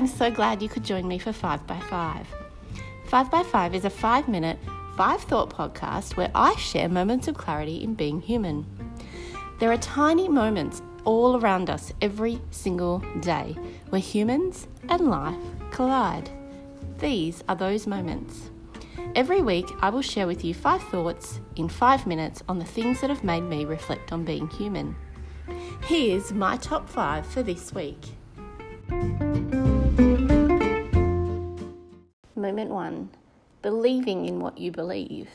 I'm so glad you could join me for 5 by 5 5 by 5 is a 5 minute, 5 thought podcast where I share moments of clarity in being human. There are tiny moments all around us every single day where humans and life collide. These are those moments. Every week, I will share with you five thoughts in five minutes on the things that have made me reflect on being human. Here's my top five for this week. One believing in what you believe.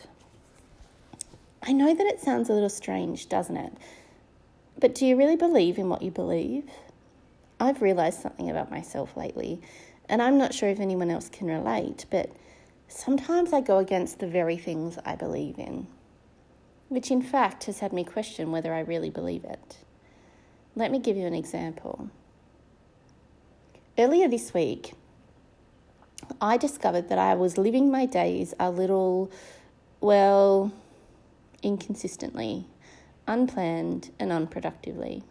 I know that it sounds a little strange, doesn't it? But do you really believe in what you believe? I've realised something about myself lately, and I'm not sure if anyone else can relate, but sometimes I go against the very things I believe in, which in fact has had me question whether I really believe it. Let me give you an example. Earlier this week, I discovered that I was living my days a little, well, inconsistently unplanned, and unproductively.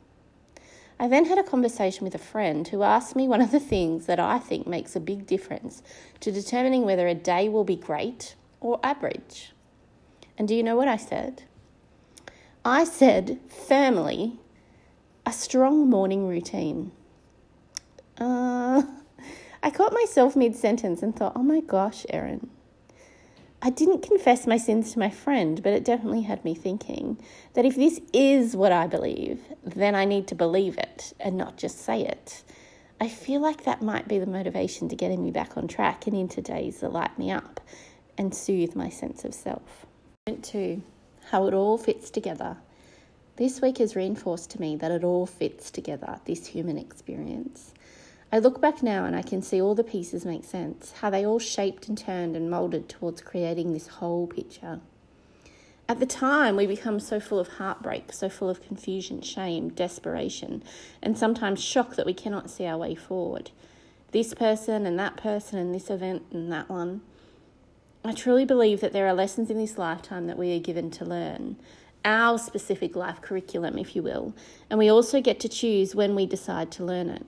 I then had a conversation with a friend who asked me one of the things that I think makes a big difference to determining whether a day will be great or average. And do you know what I said? I said firmly, a strong morning routine. Uh, I caught myself mid sentence and thought, oh my gosh, Erin, I didn't confess my sins to my friend, but it definitely had me thinking that if this is what I believe, then I need to believe it and not just say it. I feel like that might be the motivation to getting me back on track and into days that light me up and soothe my sense of self. Point two, how it all fits together. This week has reinforced to me that it all fits together, this human experience. I look back now and I can see all the pieces make sense, how they all shaped and turned and moulded towards creating this whole picture. At the time, we become so full of heartbreak, so full of confusion, shame, desperation, and sometimes shock that we cannot see our way forward. This person and that person and this event and that one. I truly believe that there are lessons in this lifetime that we are given to learn, our specific life curriculum, if you will, and we also get to choose when we decide to learn it.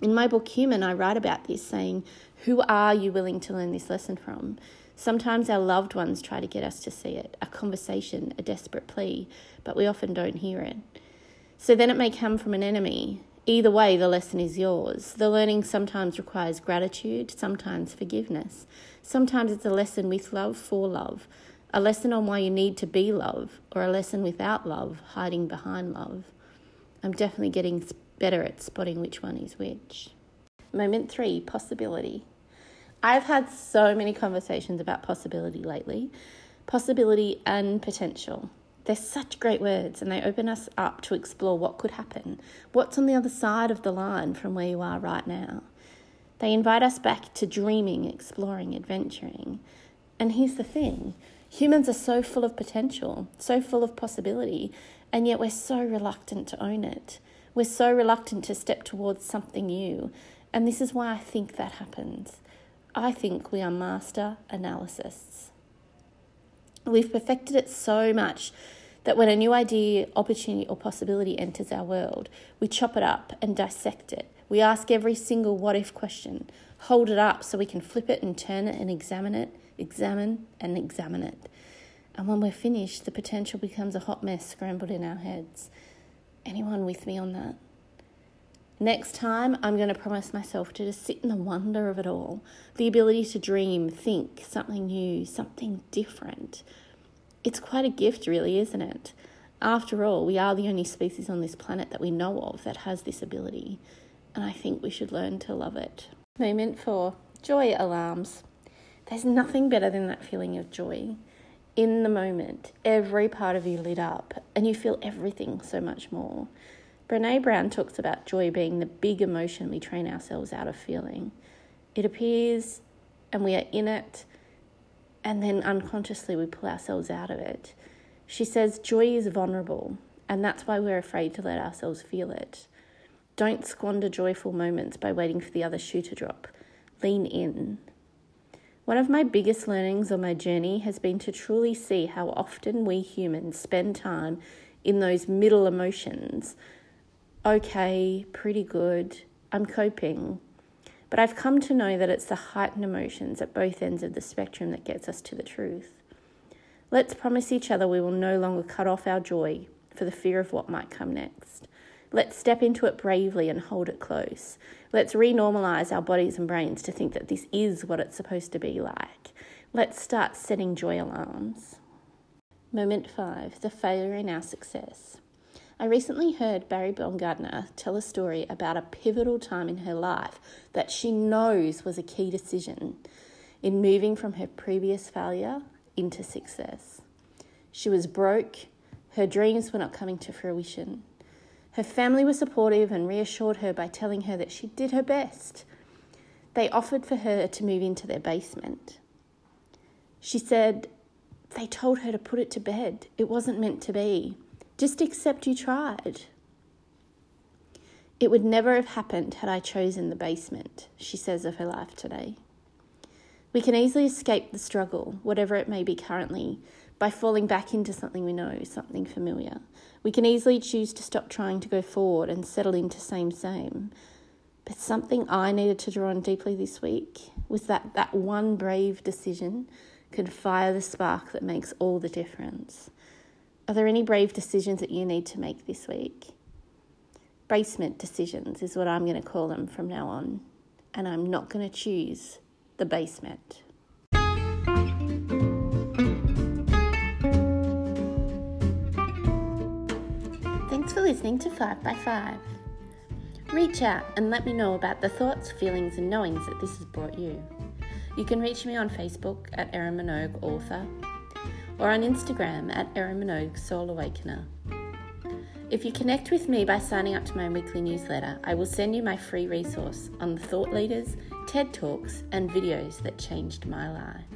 In my book Human, I write about this, saying, Who are you willing to learn this lesson from? Sometimes our loved ones try to get us to see it, a conversation, a desperate plea, but we often don't hear it. So then it may come from an enemy. Either way, the lesson is yours. The learning sometimes requires gratitude, sometimes forgiveness. Sometimes it's a lesson with love for love, a lesson on why you need to be love, or a lesson without love, hiding behind love. I'm definitely getting better at spotting which one is which. Moment three possibility. I've had so many conversations about possibility lately possibility and potential. They're such great words and they open us up to explore what could happen, what's on the other side of the line from where you are right now. They invite us back to dreaming, exploring, adventuring. And here's the thing humans are so full of potential, so full of possibility, and yet we're so reluctant to own it. We're so reluctant to step towards something new, and this is why I think that happens. I think we are master analysts. We've perfected it so much that when a new idea, opportunity, or possibility enters our world, we chop it up and dissect it. We ask every single what if question, hold it up so we can flip it and turn it and examine it, examine and examine it. And when we're finished, the potential becomes a hot mess scrambled in our heads. Anyone with me on that? Next time, I'm going to promise myself to just sit in the wonder of it all the ability to dream, think something new, something different. It's quite a gift, really, isn't it? After all, we are the only species on this planet that we know of that has this ability, and I think we should learn to love it. Moment four joy alarms. There's nothing better than that feeling of joy in the moment, every part of you lit up, and you feel everything so much more. Brene Brown talks about joy being the big emotion we train ourselves out of feeling. It appears, and we are in it, and then unconsciously we pull ourselves out of it. She says joy is vulnerable, and that's why we're afraid to let ourselves feel it. Don't squander joyful moments by waiting for the other shoe to drop. Lean in, one of my biggest learnings on my journey has been to truly see how often we humans spend time in those middle emotions. Okay, pretty good, I'm coping. but I've come to know that it's the heightened emotions at both ends of the spectrum that gets us to the truth. Let's promise each other we will no longer cut off our joy for the fear of what might come next. Let's step into it bravely and hold it close. Let's renormalize our bodies and brains to think that this is what it's supposed to be like. Let's start setting joy alarms. Moment five the failure in our success. I recently heard Barry Baumgartner tell a story about a pivotal time in her life that she knows was a key decision in moving from her previous failure into success. She was broke, her dreams were not coming to fruition. Her family was supportive and reassured her by telling her that she did her best. They offered for her to move into their basement. She said, They told her to put it to bed. It wasn't meant to be. Just accept you tried. It would never have happened had I chosen the basement, she says of her life today. We can easily escape the struggle, whatever it may be currently, by falling back into something we know, something familiar. We can easily choose to stop trying to go forward and settle into same, same. But something I needed to draw on deeply this week was that that one brave decision could fire the spark that makes all the difference. Are there any brave decisions that you need to make this week? Basement decisions is what I'm going to call them from now on, and I'm not going to choose the basement. Listening to 5 by 5 Reach out and let me know about the thoughts, feelings, and knowings that this has brought you. You can reach me on Facebook at Erin Minogue Author or on Instagram at Erin Minogue Soul Awakener. If you connect with me by signing up to my weekly newsletter, I will send you my free resource on the thought leaders, TED Talks, and videos that changed my life.